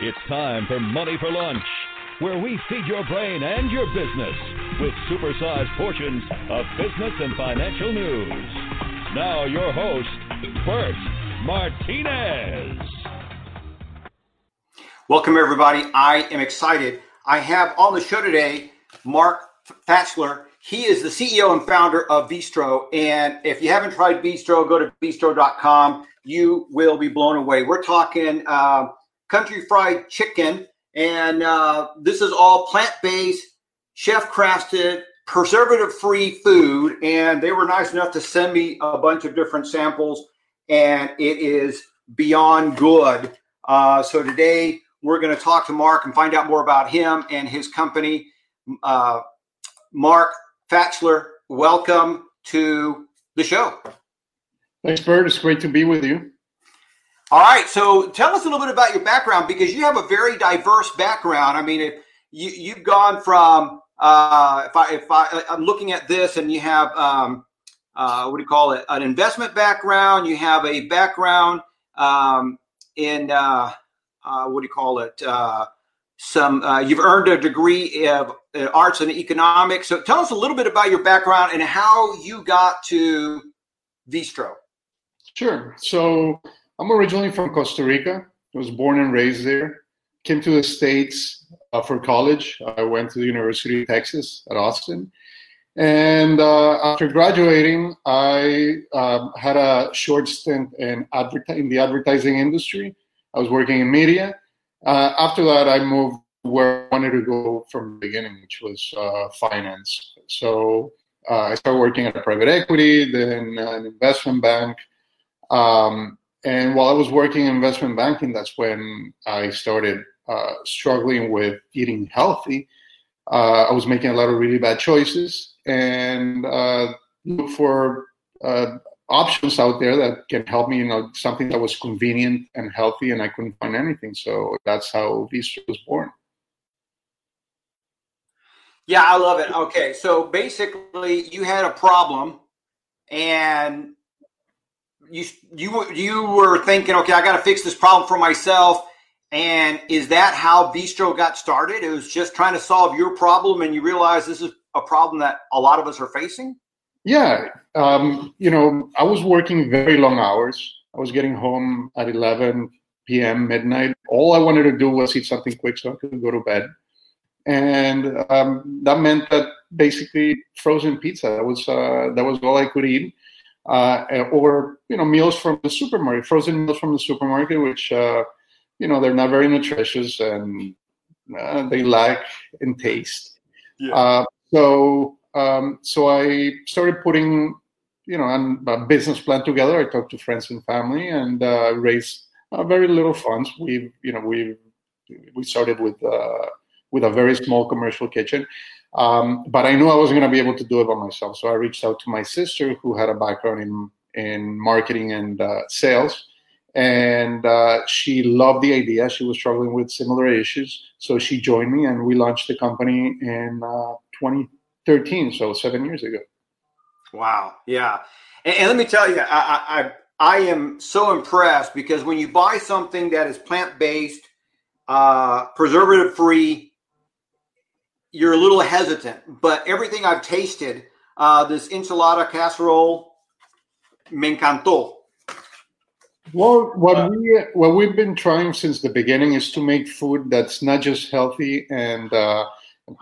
It's time for Money for Lunch, where we feed your brain and your business with supersized portions of business and financial news. Now, your host, Bert Martinez. Welcome, everybody. I am excited. I have on the show today Mark Fachler. He is the CEO and founder of Veestro. And if you haven't tried Veestro, go to veestro.com. You will be blown away. We're talking uh, country fried chicken, and uh, this is all plant based, chef crafted, preservative free food. And they were nice enough to send me a bunch of different samples, and it is beyond good. Uh, so today we're going to talk to Mark and find out more about him and his company. Uh, Mark Fachler, welcome to the show. Thanks, Bert. It's great to be with you. All right. So tell us a little bit about your background because you have a very diverse background. I mean, you, you've gone from, uh, if, I, if I, I'm looking at this and you have, um, uh, what do you call it, an investment background, you have a background um, in, uh, uh what do you call it, uh, some uh, you've earned a degree of arts and economics. So tell us a little bit about your background and how you got to Veestro. Sure. So I'm originally from Costa Rica. I was born and raised there. Came to the States uh, for college. I went to the University of Texas at Austin. And uh, after graduating, I uh, had a short stint in, adver- in the advertising industry. I was working in media uh, after that, I moved where I wanted to go from the beginning, which was uh, finance. So uh, I started working at a private equity, then an investment bank. Um, and while I was working in investment banking, that's when I started uh, struggling with eating healthy. Uh, I was making a lot of really bad choices and uh, look for options out there that can help me, you know, something that was convenient and healthy, and I couldn't find anything. So that's how Veestro was born. Yeah, I love it. Okay, so basically, you had a problem, and you you you were thinking, okay, I got to fix this problem for myself. And is that how Veestro got started? It was just trying to solve your problem, and you realize this is a problem that a lot of us are facing. Yeah, um, you know, I was working very long hours. I was getting home at 11 p.m. midnight. All I wanted to do was eat something quick so I could go to bed, and um, that meant that basically frozen pizza. That was uh, that was all I could eat, uh, or you know, meals from the supermarket, frozen meals from the supermarket, which uh, you know they're not very nutritious and uh, they lack in taste. Yeah. Uh, so um, so I started putting, you know, a business plan together. I talked to friends and family and uh, raised uh, very little funds. We, you know, we we started with uh, with a very small commercial kitchen, um, but I knew I wasn't going to be able to do it by myself. So I reached out to my sister, who had a background in in marketing and uh, sales, and uh, she loved the idea. She was struggling with similar issues, so she joined me, and we launched the company in uh, 20 13, so seven years ago. Wow. Yeah. And, and let me tell you, I, I, I am so impressed because when you buy something that is plant based, uh, preservative free, you're a little hesitant. But everything I've tasted, uh, this enchilada casserole, me encantó. Well, what we what we've been trying since the beginning is to make food that's not just healthy and uh,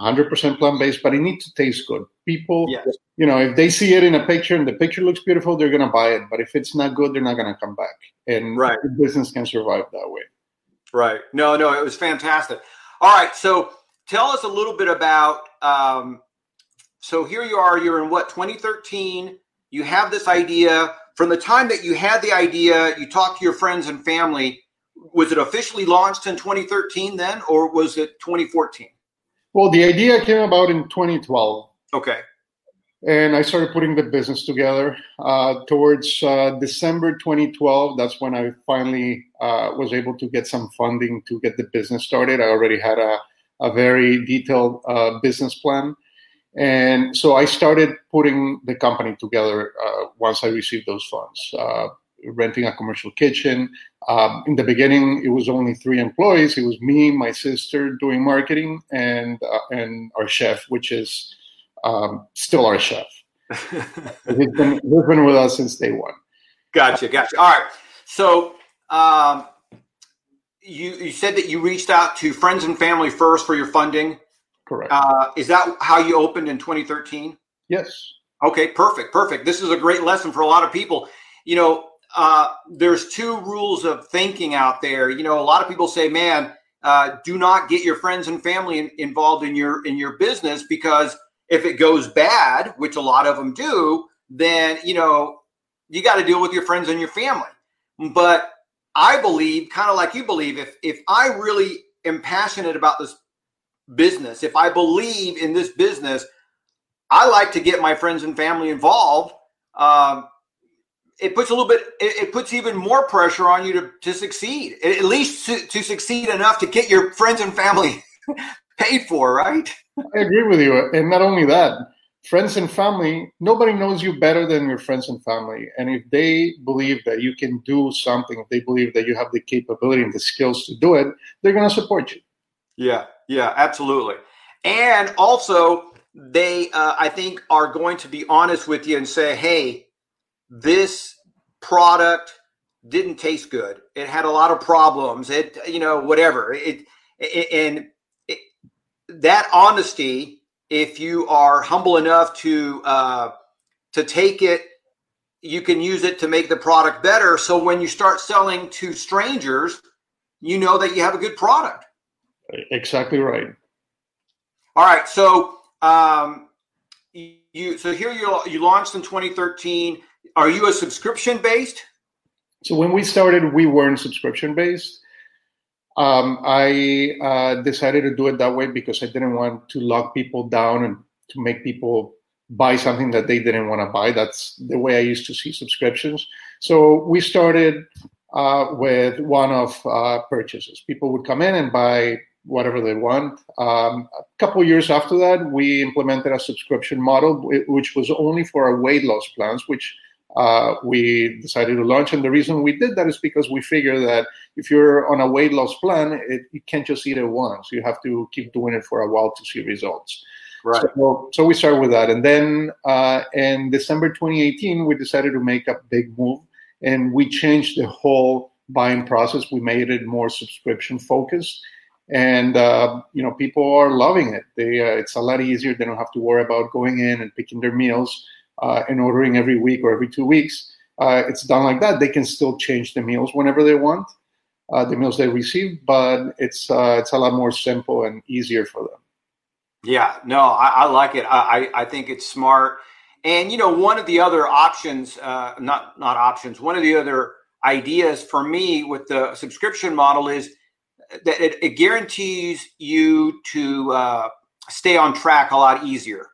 100% plant based, but it needs to taste good. People, yes. you know, if they see it in a picture and the picture looks beautiful, they're going to buy it. But if it's not good, they're not going to come back. And right. the business can survive that way. Right. No, no, it was fantastic. All right. So tell us a little bit about. Um, so here you are, you're in what, 2013. You have this idea. From the time that you had the idea, you talked to your friends and family. Was it officially launched in 2013 then, or was it 2014? Well, the idea came about in 2012. Okay. And I started putting the business together. Uh, towards uh, December 2012, that's when I finally uh, was able to get some funding to get the business started. I already had a, a very detailed uh, business plan. And so I started putting the company together uh, once I received those funds. Uh, renting a commercial kitchen. Um, in the beginning, it was only three employees. It was me, my sister doing marketing, and uh, and our chef, which is um, still our chef. he's, been, he's been with us since day one. Gotcha, gotcha. All right. So um, you you said that you reached out to friends and family first for your funding. Correct. Uh, is that how you opened in 2013? Yes. Okay, perfect, perfect. This is a great lesson for a lot of people. You know, uh, there's two rules of thinking out there. You know, a lot of people say, "Man, uh, do not get your friends and family in, involved in your in your business because if it goes bad, which a lot of them do, then you know you got to deal with your friends and your family." But I believe, kind of like you believe, if if I really am passionate about this business, if I believe in this business, I like to get my friends and family involved. Um, it puts a little bit, it, it, puts even more pressure on you to, to succeed, at least to, to succeed enough to get your friends and family paid for, right? I agree with you. And not only that, friends and family, nobody knows you better than your friends and family. And if they believe that you can do something, if they believe that you have the capability and the skills to do it, they're going to support you. Yeah, yeah, absolutely. And also, they, uh, I think, are going to be honest with you and say, hey, this product didn't taste good. It had a lot of problems. It, you know, whatever. It, it and it, that honesty, if you are humble enough to uh, to take it, you can use it to make the product better. So when you start selling to strangers, you know that you have a good product. Exactly right. All right. So um, you so here you you launched in 2013. Are you a subscription based? So when we started, we weren't subscription based. Um, I uh, decided to do it that way because I didn't want to lock people down and to make people buy something that they didn't want to buy. That's the way I used to see subscriptions. So we started uh, with one-off uh, purchases. People would come in and buy whatever they want. Um, a couple years after that, we implemented a subscription model, which was only for our weight loss plans, which uh, we decided to launch. And the reason we did that is because we figure that if you're on a weight loss plan, it, you can't just eat it once. You have to keep doing it for a while to see results. Right. So, so we started with that. And then uh, in December 2018, we decided to make a big move and we changed the whole buying process. We made it more subscription focused and uh, you know people are loving it. They uh, it's a lot easier. They don't have to worry about going in and picking their meals uh, and ordering every week or every two weeks. Uh, it's done like that. They can still change the meals whenever they want, uh, the meals they receive, but it's uh, it's a lot more simple and easier for them. Yeah, no, I, I like it. I, I think it's smart. And you know, one of the other options, not not options, one of the other ideas for me with the subscription model is that it, it guarantees you to uh, stay on track a lot easier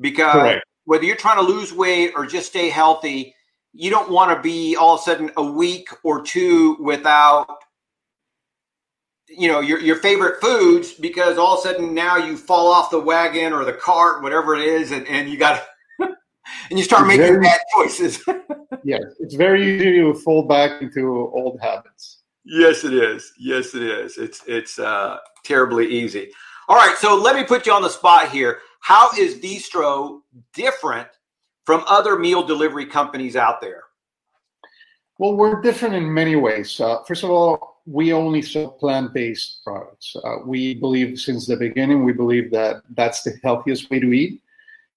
because Correct. Whether you're trying to lose weight or just stay healthy, you don't want to be all of a sudden a week or two without you know your, your favorite foods because all of a sudden now you fall off the wagon or the cart whatever it is and, and you got and you start it's making very, bad choices yes it's very easy to fall back into old habits Yes, it is. Yes, it is. It's it's uh, terribly easy. All right, so let me put you on the spot here. How is Veestro different from other meal delivery companies out there? Well, we're different in many ways. Uh, first of all, we only sell plant-based products. Uh, we believe since the beginning, we believe that that's the healthiest way to eat.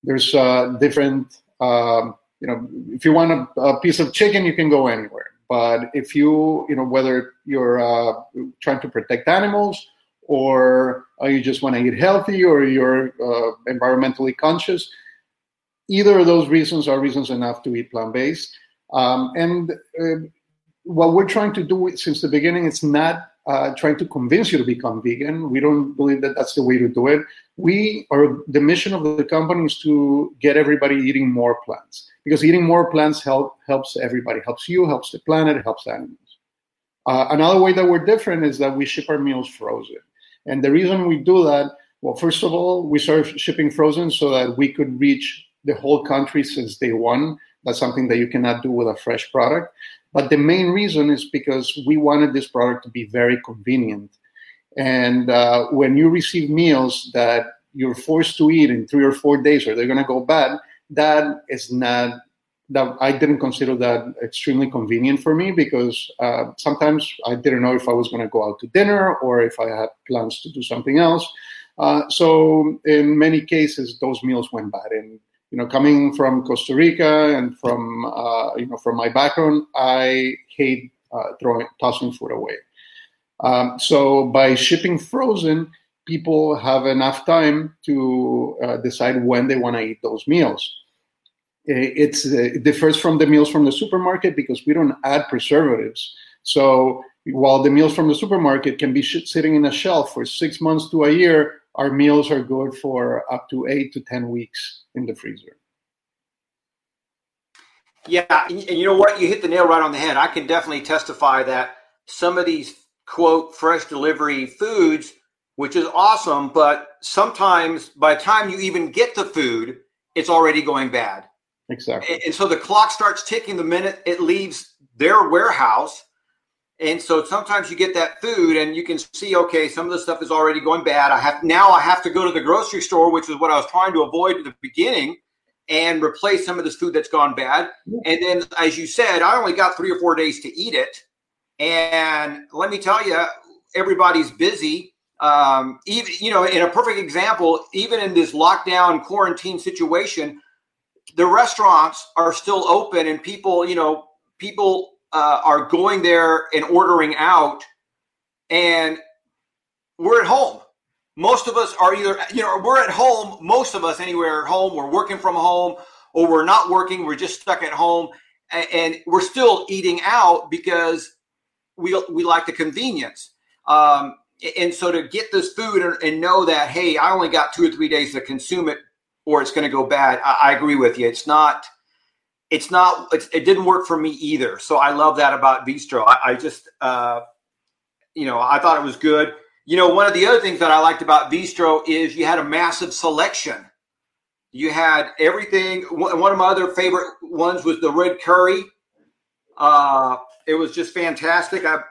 There's uh, different, um, you know, if you want a, a piece of chicken, you can go anywhere but if you, you know, whether you're uh, trying to protect animals or uh, you just want to eat healthy or you're uh, environmentally conscious, either of those reasons are reasons enough to eat plant based. Um, and uh, what we're trying to do since the beginning is not uh, trying to convince you to become vegan. We don't believe that that's the way to do it. We are the mission of the company is to get everybody eating more plants because eating more plants help, helps everybody, helps you, helps the planet, helps animals. Uh, another way that we're different is that we ship our meals frozen. And the reason we do that, well, first of all, we started shipping frozen so that we could reach the whole country since day one. That's something that you cannot do with a fresh product. But the main reason is because we wanted this product to be very convenient. And uh, when you receive meals that you're forced to eat in three or four days or they're going to go bad, that is not that I didn't consider that extremely convenient for me because uh, sometimes I didn't know if I was going to go out to dinner or if I had plans to do something else. Uh, so in many cases, those meals went bad. And you know, coming from Costa Rica and from uh, you know from my background, I hate uh, throwing tossing food away. Um, so by shipping frozen, people have enough time to uh, decide when they want to eat those meals. Uh, it's, uh, it differs from the meals from the supermarket because we don't add preservatives. So while the meals from the supermarket can be sitting in a shelf for six months to a year, our meals are good for up to eight to 10 weeks in the freezer. Yeah, and you know what? You hit the nail right on the head. I can definitely testify that some of these quote fresh delivery foods, which is awesome, but sometimes by the time you even get the food, it's already going bad. Exactly. And so the clock starts ticking the minute it leaves their warehouse. And so sometimes you get that food and you can see, okay, some of the stuff is already going bad. I have now I have to go to the grocery store, which is what I was trying to avoid at the beginning, and replace some of this food that's gone bad. And then, as you said, I only got three or four days to eat it. And let me tell you, everybody's busy. Um, even you know, in a perfect example, even in this lockdown quarantine situation, the restaurants are still open and people, you know, people uh, are going there and ordering out, and we're at home. Most of us are either, you know, we're at home. Most of us, anywhere at home, we're working from home, or we're not working. We're just stuck at home, and, and we're still eating out because we we like the convenience. Um, and so to get this food and, and know that, hey, I only got two or three days to consume it or it's going to go bad. I, I, agree with you. It's not. It's not. It's, it didn't work for me either. So I love that about Veestro. I, I just, uh, you know, I thought it was good. You know, one of the other things that I liked about Veestro is you had a massive selection. You had everything. One of my other favorite ones was the red curry. Uh, it was just fantastic. I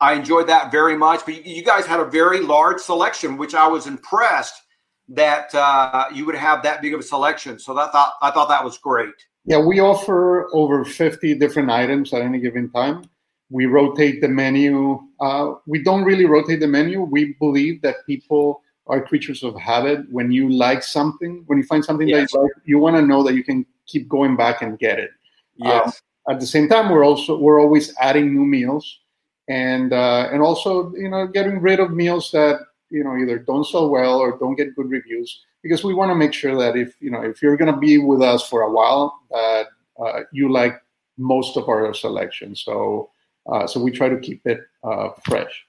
I enjoyed that very much. But you guys had a very large selection, which I was impressed that uh, you would have that big of a selection. So that thought I thought that was great. Yeah, we offer over 50 different items at any given time. We rotate the menu. Uh, we don't really rotate the menu. We believe that people are creatures of habit. When you like something, when you find something yes. that you like, you want to know that you can keep going back and get it. Yes. Um, at the same time, we're also we're always adding new meals, and uh, and also you know getting rid of meals that you know either don't sell well or don't get good reviews because we want to make sure that if you know if you're going to be with us for a while that uh, you like most of our selection. So uh, so we try to keep it uh, fresh.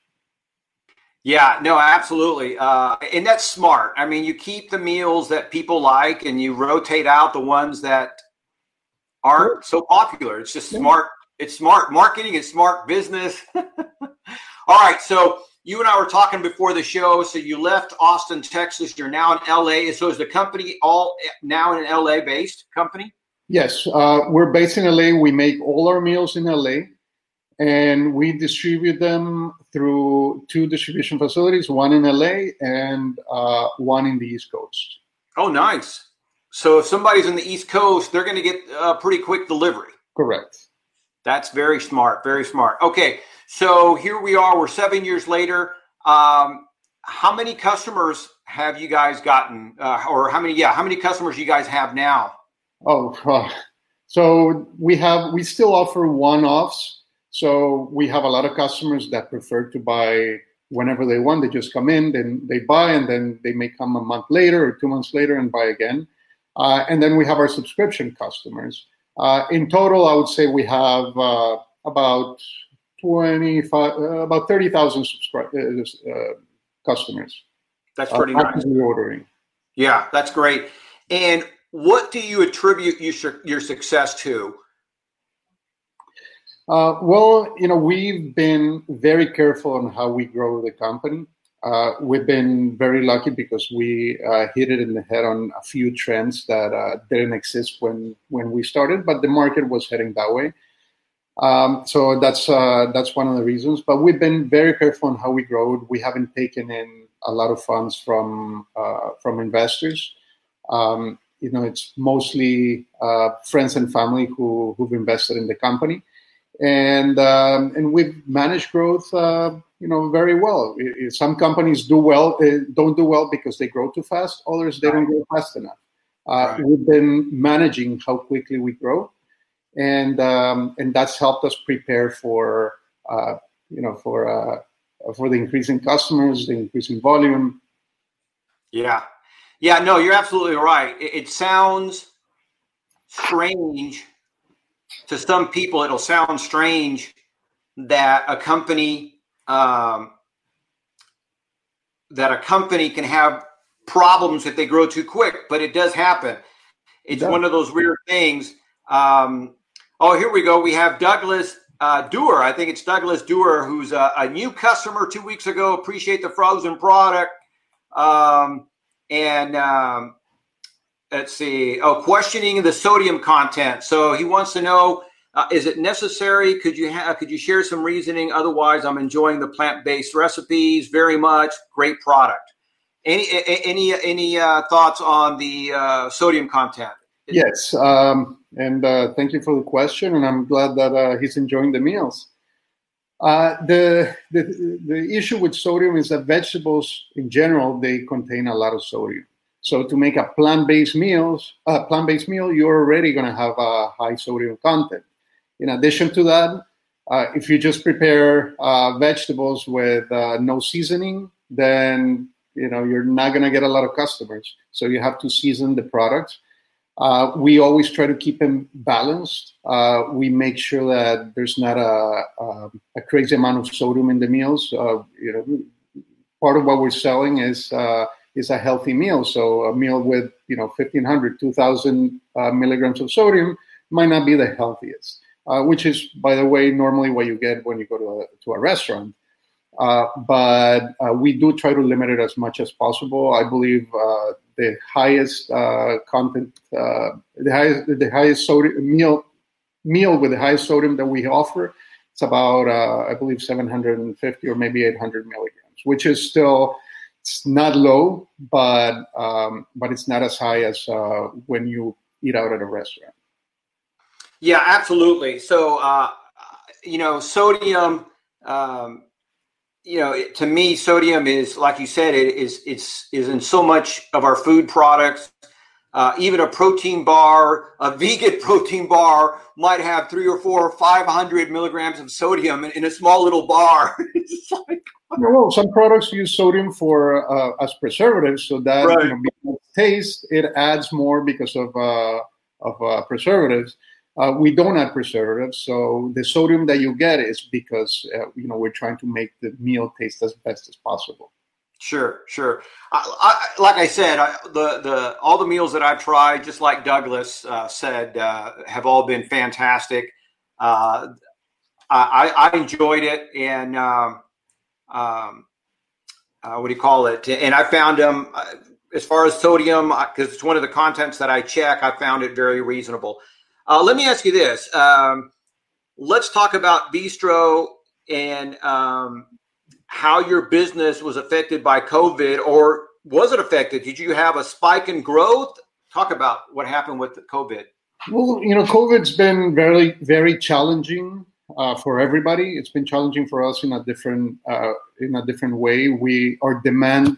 Yeah no absolutely. Uh, and that's smart. I mean you keep the meals that people like and you rotate out the ones that aren't so popular. It's just smart it's smart marketing and smart business. All right so you and I were talking before the show. So you left Austin, Texas. You're now in LA. So is the company all now an LA based company? Yes, uh, we're based in LA. We make all our meals in LA, and we distribute them through two distribution facilities: one in LA and uh, one in the East Coast. Oh, nice. So if somebody's in the East Coast, they're going to get a pretty quick delivery. Correct. That's very smart. Very smart. Okay. So here we are. We're seven years later. Um, how many customers have you guys gotten, uh, or how many? Yeah, how many customers you guys have now? Oh, uh, so we have we still offer one-offs. So we have a lot of customers that prefer to buy whenever they want. They just come in, then they buy, and then they may come a month later or two months later and buy again. Uh, and then we have our subscription customers. Uh, in total, I would say we have uh, about 25, uh, about 30,000 subscribers, uh, uh, customers. That's pretty uh, nice. Ordering. Yeah, that's great. And what do you attribute your, your success to? Uh, well, you know, we've been very careful on how we grow the company. Uh, we've been very lucky because we uh, hit it in the head on a few trends that uh, didn't exist when when we started, but the market was heading that way. Um, so that's uh, that's one of the reasons. But we've been very careful on how we grow. We haven't taken in a lot of funds from uh, from investors. Um, you know, it's mostly uh, friends and family who who've invested in the company, and um, and we've managed growth. Uh, you know, very well. Some companies do well, uh, don't do well because they grow too fast. Others they don't grow fast enough. Uh, right. We've been managing how quickly we grow and um, and that's helped us prepare for uh, you know for uh, for the increasing customers, the increasing volume. Yeah, yeah, no, you're absolutely right. It, it sounds strange to some people. It'll sound strange that a company um, that a company can have problems if they grow too quick, but it does happen. It's one of those weird things. Um, Oh, here we go. We have Douglas uh, Dewar. I think it's Douglas Dewar, who's a, a, new customer two weeks ago. Appreciate the frozen product. Um, and um, let's see. Oh, questioning the sodium content. So he wants to know: uh, Is it necessary? Could you ha- could you share some reasoning? Otherwise, I'm enjoying the plant based recipes very much. Great product. Any any any uh, thoughts on the uh, sodium content? Yes. Um, and uh, thank you for the question. And I'm glad that uh, he's enjoying the meals. Uh, the, the the issue with sodium is that vegetables in general they contain a lot of sodium. So to make a plant-based meals, a plant-based meal, you're already going to have a high sodium content. In addition to that, uh, if you just prepare uh, vegetables with uh, no seasoning, then you know you're not going to get a lot of customers. So you have to season the products uh, we always try to keep them balanced. Uh, we make sure that there's not a, a, a, crazy amount of sodium in the meals. Uh, you know, part of what we're selling is uh, is a healthy meal. So a meal with you know 1,500, 2,000 uh, milligrams of sodium might not be the healthiest. Which is, by the way, normally what you get when you go to a, to a restaurant. but we do try to limit it as much as possible. I believe the highest uh, content, uh, the highest, the highest sodium meal meal with the highest sodium that we offer. It's about, uh, I believe, 750 or maybe 800 milligrams, which is still it's not low, but um, but it's not as high as uh, when you eat out at a restaurant. Yeah, absolutely. So, uh, you know, sodium. Um, you know, to me, sodium is like you said, it is it's is in so much of our food products. Uh, even a protein bar, a vegan protein bar, might have three or four or five hundred milligrams of sodium in, in a small little bar. like, well, some products use sodium for uh, as preservatives, so that right. you know, taste it adds more because of uh, of uh, preservatives. Uh, we don't add preservatives, so the sodium that you get is because uh, you know we're trying to make the meal taste as best as possible. Sure, sure. I, I, like I said, I, the the all the meals that I've tried, just like Douglas uh, said, uh, have all been fantastic. Uh, I, I, enjoyed it, and um, um, uh, what do you call it? And I found them as far as sodium, because it's one of the contents that I check. I found it very reasonable. Uh, let me ask you this. Um, let's talk about Veestro and um, how your business was affected by COVID, or was it affected? Did you have a spike in growth? Talk about what happened with COVID. Well, you know, COVID's been very, very challenging uh, for everybody. It's been challenging for us in a different, uh, in a different way. We our demand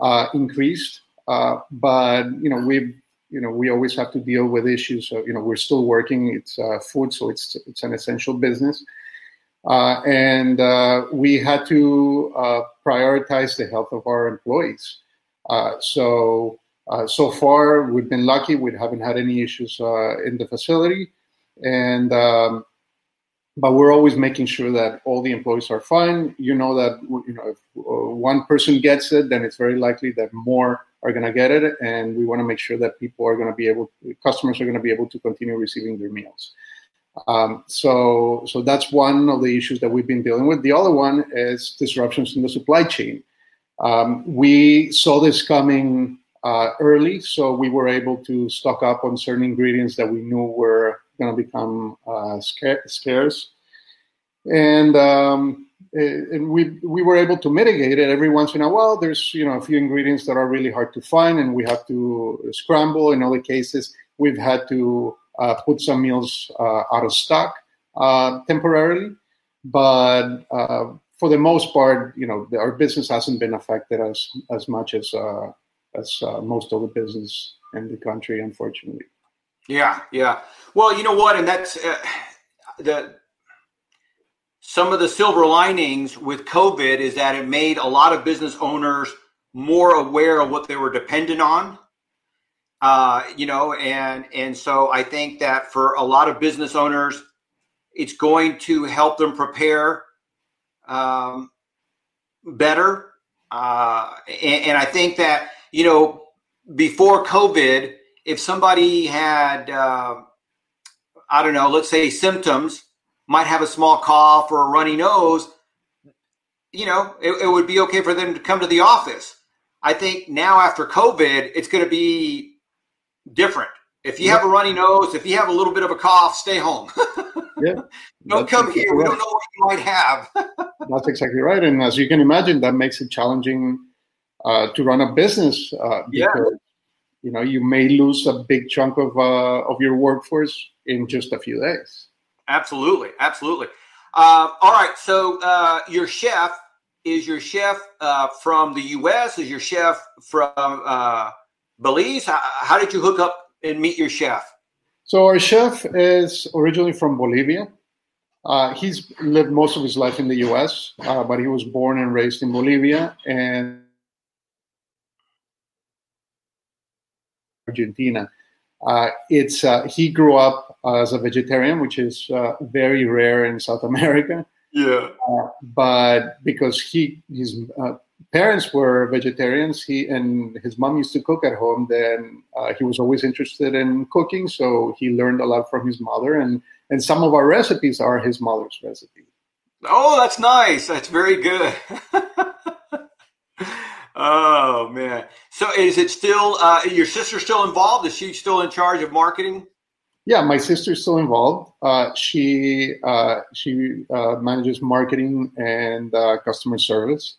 uh, increased, uh, but you know, we've you know we always have to deal with issues. So, you know we're still working. It's uh, food, so it's it's an essential business, uh, and uh, we had to uh, prioritize the health of our employees. Uh, so uh, so far we've been lucky. We haven't had any issues in the facility, and um, but we're always making sure that all the employees are fine. You know that you know if one person gets it, then it's very likely that more are going to get it, and we want to make sure that people are going to be able, customers are going to be able to continue receiving their meals. Um, so, so that's one of the issues that we've been dealing with. The other one is disruptions in the supply chain. Um, we saw this coming uh, early, so we were able to stock up on certain ingredients that we knew were going to become uh, scarce. and um, and we we were able to mitigate it every once in a while. There's you know a few ingredients that are really hard to find, and we have to scramble. In other cases, we've had to uh, put some meals uh, out of stock uh, temporarily, but uh, for the most part, you know, our business hasn't been affected as as much as uh, as uh, most of the business in the country, unfortunately. Yeah, yeah. Well, you know what, and that's the some of the silver linings with COVID is that it made a lot of business owners more aware of what they were dependent on. Uh, you know, and and so I think that for a lot of business owners, it's going to help them prepare um, better. Uh, and, and, I think that you know before COVID, if somebody had uh, I don't know, let's say symptoms might have a small cough or a runny nose, you know, it, it would be okay for them to come to the office. I think now after COVID, it's going to be different. If you have a runny nose, if you have a little bit of a cough, stay home. yeah. Don't come exactly here. Right. We don't know what you might have. That's exactly right. And as you can imagine, that makes it challenging uh, to run a business uh, because yeah. you know you may lose a big chunk of uh, of your workforce in just a few days. Absolutely, absolutely. Uh, all right, so uh, your chef is your chef uh, from the U.S. Is your chef from uh, Belize? How, how, did you hook up and meet your chef? So our chef is originally from Bolivia. Uh, he's lived most of his life in the U.S., uh, but he was born and raised in Bolivia and Argentina. It's he grew up as a vegetarian, which is uh, very rare in South America. Yeah. Uh, but because he his uh, parents were vegetarians, he and his mom used to cook at home. Then uh, he was always interested in cooking, so he learned a lot from his mother, and and some of our recipes are his mother's recipes. Oh, that's nice. That's very good. Oh man! So is it still uh, your sister still involved? Is she still in charge of marketing? Yeah, my sister's still involved. Uh, she uh, she uh, manages marketing and uh, customer service.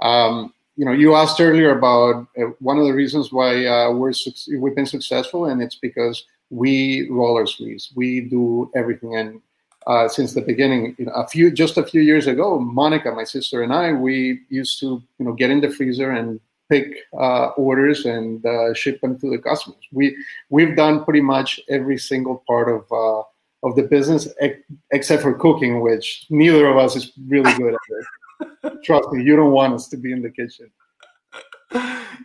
Um, you know, you asked earlier about uh, one of the reasons why we're we've been successful, and it's because we roll our sleeves. We do everything, and uh, since the beginning. You know, a few just a few years ago, Monica, my sister, and I, we used to you know get in the freezer and pick uh, orders and uh, ship them to the customers. We we've done pretty much every single part of uh, of the business ex- except for cooking, which neither of us is really good at. It. Trust me, you don't want us to be in the kitchen.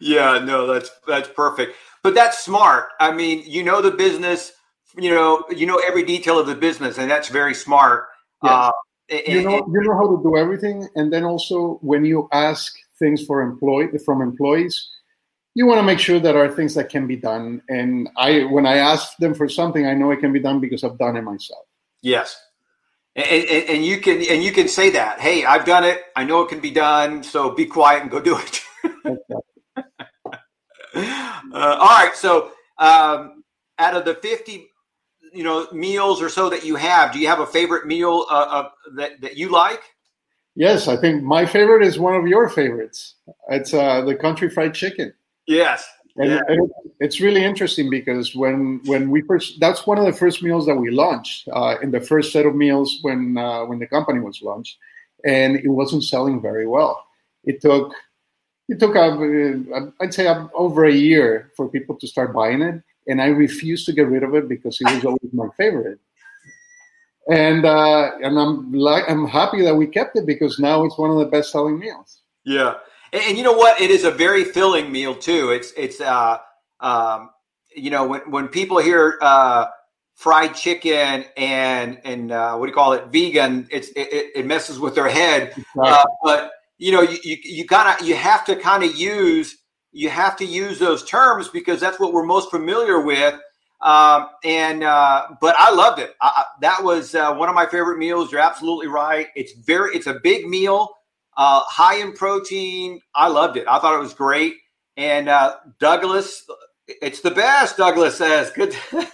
Yeah, no, that's that's perfect. But that's smart. I mean, you know the business you know you know every detail of the business, and that's very smart. Yes. Uh, you know you know how to do everything, and then also when you ask things for employee from employees, you want to make sure that are things that can be done. And I when I ask them for something, I know it can be done because I've done it myself. Yes. And, and, and, you can and you can say that hey i've done it i know it can be done so be quiet and go do it uh, all right so um, out of the 50 you know meals or so that you have do you have a favorite meal uh, uh, that, that you like yes i think my favorite is one of your favorites it's uh, the country fried chicken yes and, yeah. and it's really interesting because when when we first that's one of the first meals that we launched uh, in the first set of meals when uh, when the company was launched and it wasn't selling very well it took it took uh, i'd say over a year for people to start buying it and I refused to get rid of it because it was always my favorite. And uh, and I'm like I'm happy that we kept it because now it's one of the best selling meals. Yeah, and, and, you know what? It is a very filling meal too. It's it's uh um you know when when people hear uh fried chicken and and uh, what do you call it vegan it's it, it messes with their head uh, but you know you you, you gotta you have to kind of use you have to use those terms because that's what we're most familiar with. Um, and uh, but I loved it. I, that was uh, one of my favorite meals. You're absolutely right. It's very it's a big meal, uh, high in protein. I loved it. I thought it was great. And uh, Douglas, it's the best. Douglas says good.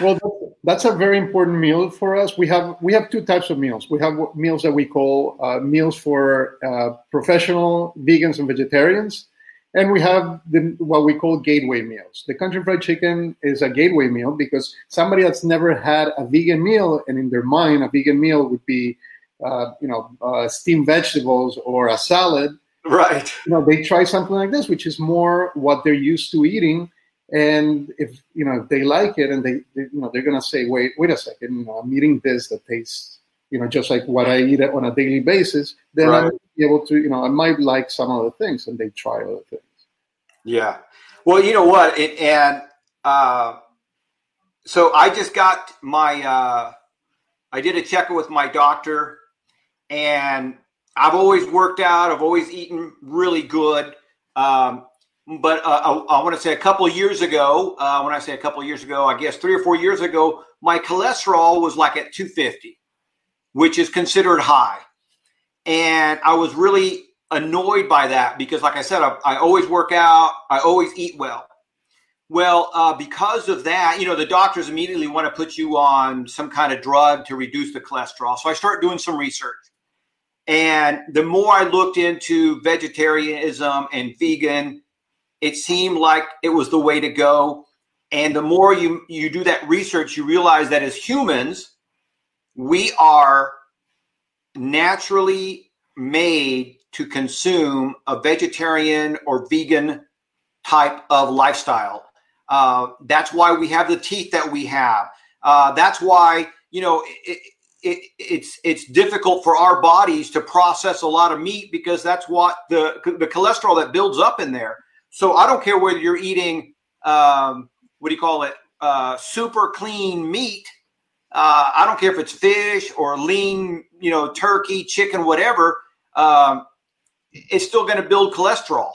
well, that's a very important meal for us. We have we have two types of meals. We have meals that we call uh, meals for uh, professional vegans and vegetarians, and we have the, what we call gateway meals. The country fried chicken is a gateway meal because somebody that's never had a vegan meal, and in their mind, a vegan meal would be, uh, you know, uh, steamed vegetables or a salad. Right. You know, they try something like this, which is more what they're used to eating and if you know if they like it and they, they you know they're gonna say wait wait a second you know, i'm eating this that tastes you know just like what i eat on a daily basis then right. i'm able to you know i might like some other things and they try other things yeah well you know what it, and uh, so i just got my uh, i did a checkup with my doctor and i've always worked out i've always eaten really good um, but uh, I, I want to say a couple years ago, uh, when I say a couple years ago, I guess three or four years ago, my cholesterol was like at 250, which is considered high. And I was really annoyed by that because, like I said, I, I always work out, I always eat well. Well, uh, because of that, you know, the doctors immediately want to put you on some kind of drug to reduce the cholesterol. So I start doing some research. And the more I looked into vegetarianism and vegan, it seemed like it was the way to go. And the more you, you do that research, you realize that as humans, we are naturally made to consume a vegetarian or vegan type of lifestyle. Uh, that's why we have the teeth that we have. Uh, that's why you know it, it, it's it's difficult for our bodies to process a lot of meat because that's what the the cholesterol that builds up in there. So I don't care whether you're eating, um, what do you call it, uh, super clean meat. Uh, I don't care if it's fish or lean, you know, turkey, chicken, whatever. Um, it's still going to build cholesterol.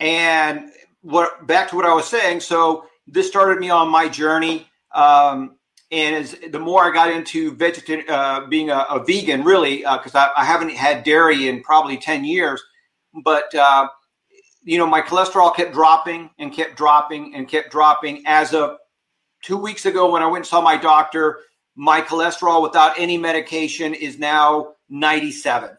And what back to what I was saying. So this started me on my journey. Um, and as the more I got into vegetarian, uh, being a, a, vegan, really, because uh, I, I, haven't had dairy in probably ten years, but uh, you know, my cholesterol kept dropping and kept dropping and kept dropping. As of two weeks ago, when I went and saw my doctor, my cholesterol without any medication is now 97.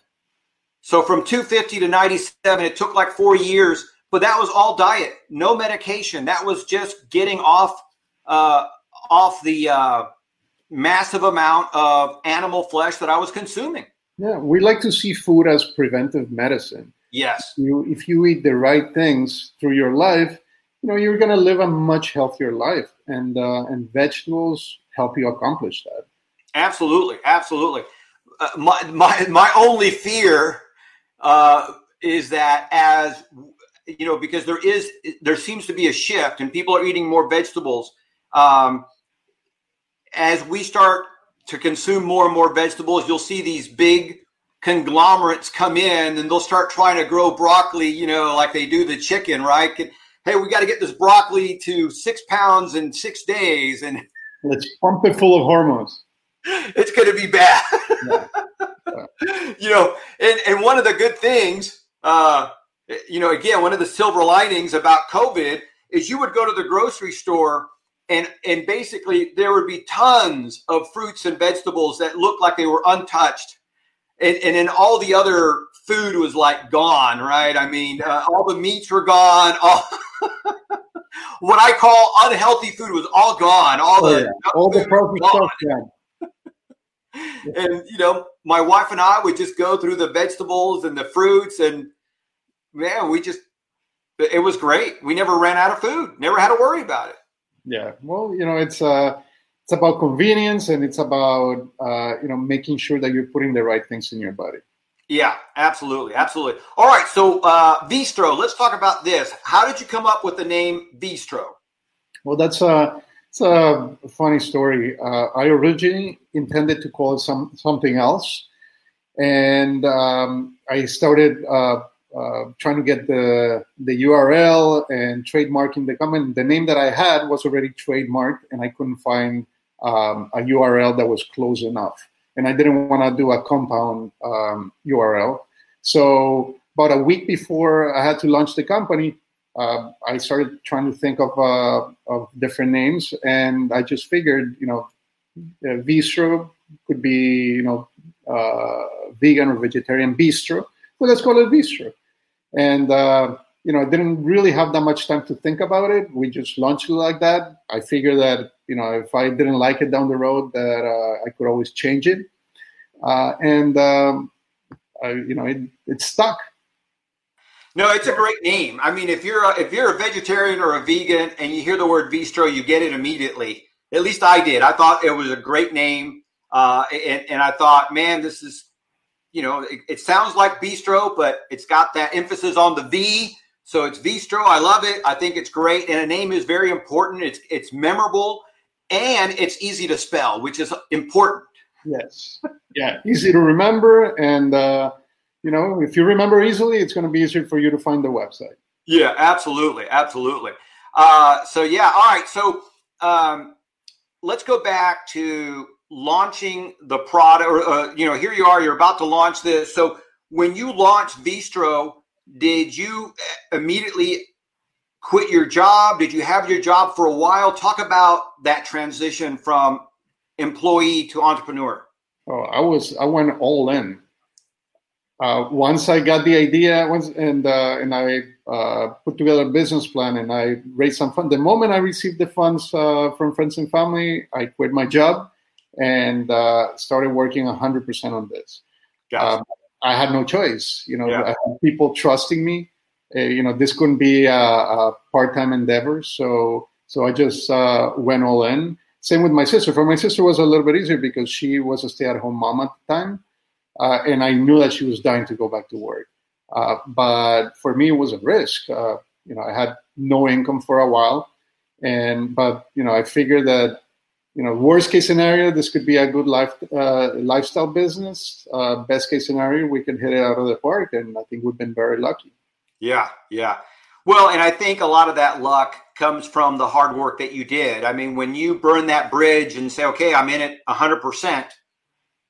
So from 250 to 97, it took like four years, but that was all diet, no medication. That was just getting off uh, off the uh, massive amount of animal flesh that I was consuming. Yeah, we like to see food as preventive medicine. Yes. You, if you eat the right things through your life, you know you're going to live a much healthier life, and uh, and vegetables help you accomplish that. Absolutely, absolutely. Uh, my my my only fear uh, is that as you know, because there is there seems to be a shift, and people are eating more vegetables. Um, as we start to consume more and more vegetables, you'll see these big conglomerates come in and they'll start trying to grow broccoli, you know, like they do the chicken, right? Hey, we got to get this broccoli to six pounds in six days, and let's pump it full of hormones. It's going to be bad. Yeah. Yeah. you know, and, and one of the good things, uh, you know, again, one of the silver linings about COVID is you would go to the grocery store and and basically there would be tons of fruits and vegetables that looked like they were untouched and, and then all the other food was like gone, right? I mean, uh, all the meats were gone. All what I call unhealthy food was all gone. All the oh, yeah. all the perfect stuff gone. and you know, my wife and I would just go through the vegetables and the fruits, and man, we just it was great. We never ran out of food. Never had to worry about it. Yeah, well, you know, it's uh it's about convenience and it's about uh, you know making sure that you're putting the right things in your body. Yeah, absolutely, absolutely. All right, so uh, Veestro, let's talk about this. How did you come up with the name Veestro? Well, that's a it's a funny story. Uh, I originally intended to call it some something else, and um, I started uh, uh, trying to get the the URL and trademarking the company. The name that I had was already trademarked, and I couldn't find um, a URL that was close enough. And I didn't want to do a compound um, URL. So about a week before I had to launch the company, uh, I started trying to think of uh, of different names, and I just figured, you know, uh, Veestro could be you know uh, vegan or vegetarian bistro. Well, let's call it Veestro. And uh, you know, I didn't really have that much time to think about it. We just launched it like that. I figured that you know, if I didn't like it down the road, that uh, I could always change it. Uh, and um, I, you know, it, it stuck. No, it's a great name. I mean, if you're a, if you're a vegetarian or a vegan and you hear the word Veestro, you get it immediately. At least I did. I thought it was a great name, uh, and, and I thought, man, this is, you know, it, it sounds like bistro, but it's got that emphasis on the V. So it's Veestro. I love it. I think it's great, and a name is very important. It's it's memorable, and it's easy to spell, which is important. Yes. Yeah, easy to remember, and uh, you know, if you remember easily, it's going to be easier for you to find the website. Yeah, absolutely, absolutely. Uh, so yeah, all right. So um, let's go back to launching the product. Or uh, you know, here you are. You're about to launch this. So when you launched Veestro, did you immediately quit your job? Did you have your job for a while? Talk about that transition from employee to entrepreneur. Oh, I was I went all in. Uh, once I got the idea, once and uh, and I uh, put together a business plan and I raised some funds. The moment I received the funds uh, from friends and family, I quit my job and uh, started working 100% on this. Gotcha. I had no choice. You know, Yeah. I had people trusting me. Uh, you know, this couldn't be a, a part-time endeavor, so so I just uh, went all in. Same with my sister. For my sister, was a little bit easier because she was a stay-at-home mom at the time, uh, and I knew that she was dying to go back to work. Uh, but for me, it was a risk. Uh, you know, I had no income for a while, and but you know, I figured that you know, worst case scenario, this could be a good life uh, lifestyle business. Uh, best case scenario, we can hit it out of the park, and I think we've been very lucky. Yeah, yeah. Well, and I think a lot of that luck comes from the hard work that you did. I mean, when you burn that bridge and say, okay, I'm in it 100%,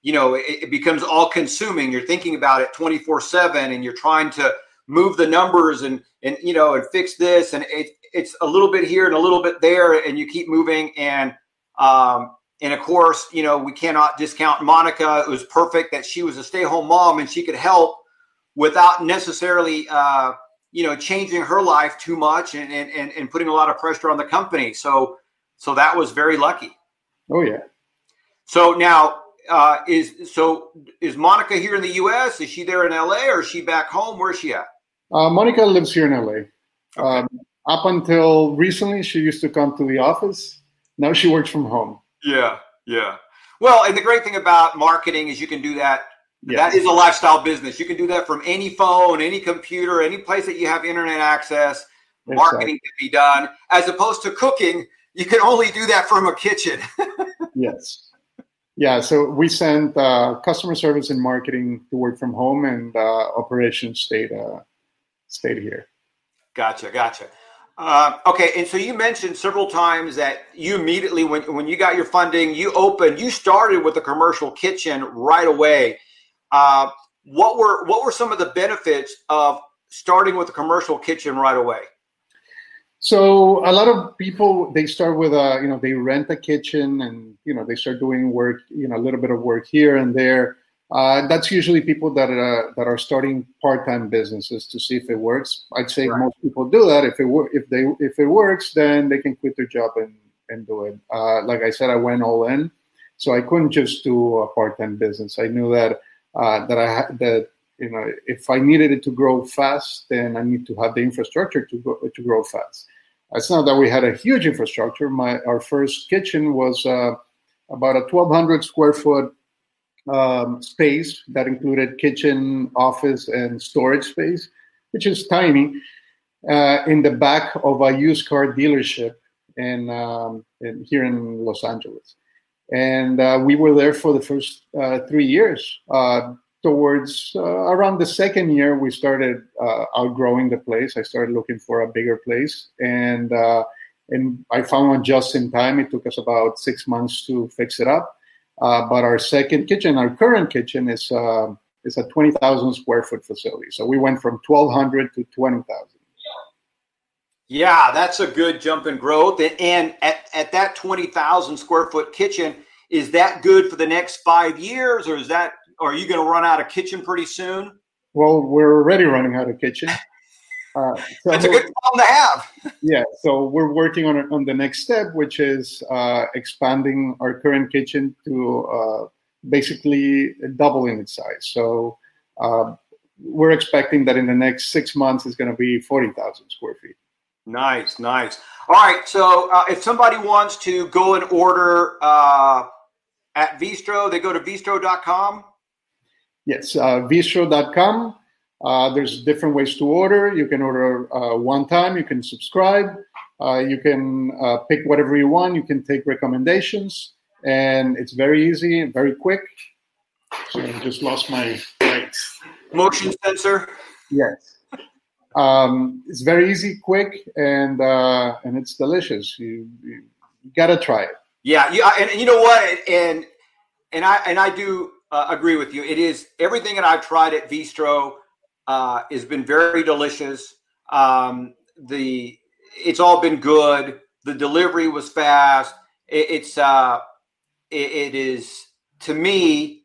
you know, it, it becomes all consuming. You're thinking about it 24 7 and you're trying to move the numbers and, and, you know, and fix this. And it, it's a little bit here and a little bit there, and you keep moving. And, um, and of course, you know, we cannot discount Monica. It was perfect that she was a stay home mom and she could help without necessarily, uh, you know, changing her life too much and, and, and, putting a lot of pressure on the company. So, so that was very lucky. Oh yeah. So now, uh, is so is Monica here in the U.S.? Is she there in L.A. or is she back home? Where's she at? Uh, Monica lives here in LA. Um, up until recently, she used to come to the office. Now she works from home. Yeah, yeah. Well, and the great thing about marketing is you can do that. Yeah. That is a lifestyle business. You can do that from any phone, any computer, any place that you have internet access. Marketing can be done as opposed to cooking. You can only do that from a kitchen. Yes. Yeah, so we sent uh, customer service and marketing to work from home, and uh, operations stayed uh, stayed here. Gotcha, gotcha. Uh, okay, and so you mentioned several times that you immediately, when when you got your funding, you opened, you started with a commercial kitchen right away. Uh, what were what were some of the benefits of starting with a commercial kitchen right away? So a lot of people they start with a you know they rent a kitchen and you know they start doing work you know a little bit of work here and there. Uh, that's usually people that uh, that are starting part-time businesses to see if it works. I'd say Right. most people do that. If it wor- if they if it works, then they can quit their job and and do it. Uh, like I said, I went all in, so I couldn't just do a part-time business. I knew that uh, that I had that you know if I needed it to grow fast, then I need to have the infrastructure to go, to grow fast. It's not that we had a huge infrastructure. My our first kitchen was uh, about a 1,200 square foot um, space that included kitchen, office, and storage space, which is tiny, uh, in the back of a used car dealership in, um, in here in Los Angeles. And uh, we were there for the first uh, three years. Uh, towards uh, around the second year, we started uh, outgrowing the place. I started looking for a bigger place, and and I found one just in time. It took us about six months to fix it up. Uh, but our second kitchen, our current kitchen, is uh, is a twenty thousand square foot facility. So we went from twelve hundred to twenty thousand. Yeah, that's a good jump in growth. And, and at, at that 20,000 square foot kitchen, is that good for the next five years, or is that, are you going to run out of kitchen pretty soon? Well, we're already running out of kitchen. Uh, so That's a good problem to have. yeah, so we're working on on the next step, which is uh, expanding our current kitchen to uh, basically doubling its size. So uh, we're expecting that in the next six months it's going to be forty thousand square feet. Nice, nice. All right, so uh, if somebody wants to go and order uh, at Veestro, they go to veestro.com. Yes, veestro.com uh, there's different ways to order. You can order uh, one time. You can subscribe. Uh, you can uh, pick whatever you want. You can take recommendations, and it's very easy, very quick. So I just lost my right motion sensor. Yes, um, it's very easy, quick, and uh, and it's delicious. You, you gotta try it. Yeah, yeah, and, and you know what? And and I and I do uh, agree with you. It is everything that I've tried at Veestro uh, has been very delicious. Um, the it's all been good. The delivery was fast. It, it's uh, it, it is to me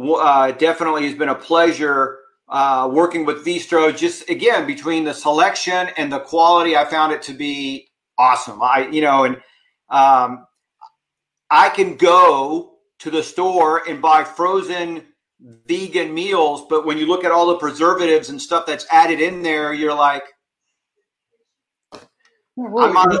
uh, definitely has been a pleasure uh, working with Veestro. Just again between the selection and the quality, I found it to be awesome. I you know and um, I can go to the store and buy frozen vegan meals, but when you look at all the preservatives and stuff that's added in there, you're like, well, I might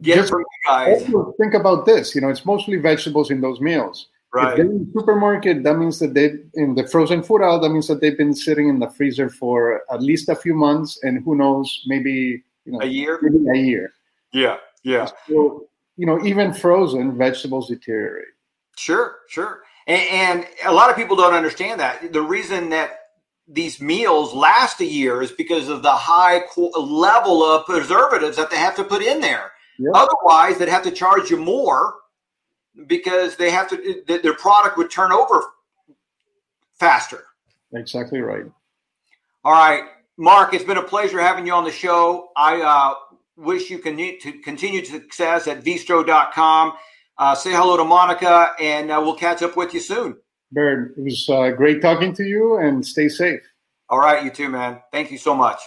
get it from you guys. Think about this. You know, it's mostly vegetables in those meals. Right. If they're in the supermarket, that means that they in the frozen food aisle, that means that they've been sitting in the freezer for at least a few months, and who knows, maybe you know, a year, maybe a year. Yeah, yeah. So you know, even frozen vegetables deteriorate. Sure, sure. And, and a lot of people don't understand that. The reason that these meals last a year is because of the high level of preservatives that they have to put in there. Yep. Otherwise, they'd have to charge you more because they have to their product would turn over faster. Exactly right. All right, Mark, it's been a pleasure having you on the show. I uh, wish you can to continue success at veestro.com. Uh, say hello to Monica, and uh, we'll catch up with you soon. Bert, it was uh, great talking to you, and stay safe. All right, you too, man. Thank you so much.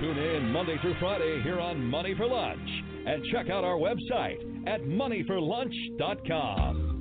Tune in Monday through Friday here on Money for Lunch, and check out our website at moneyforlunch.com.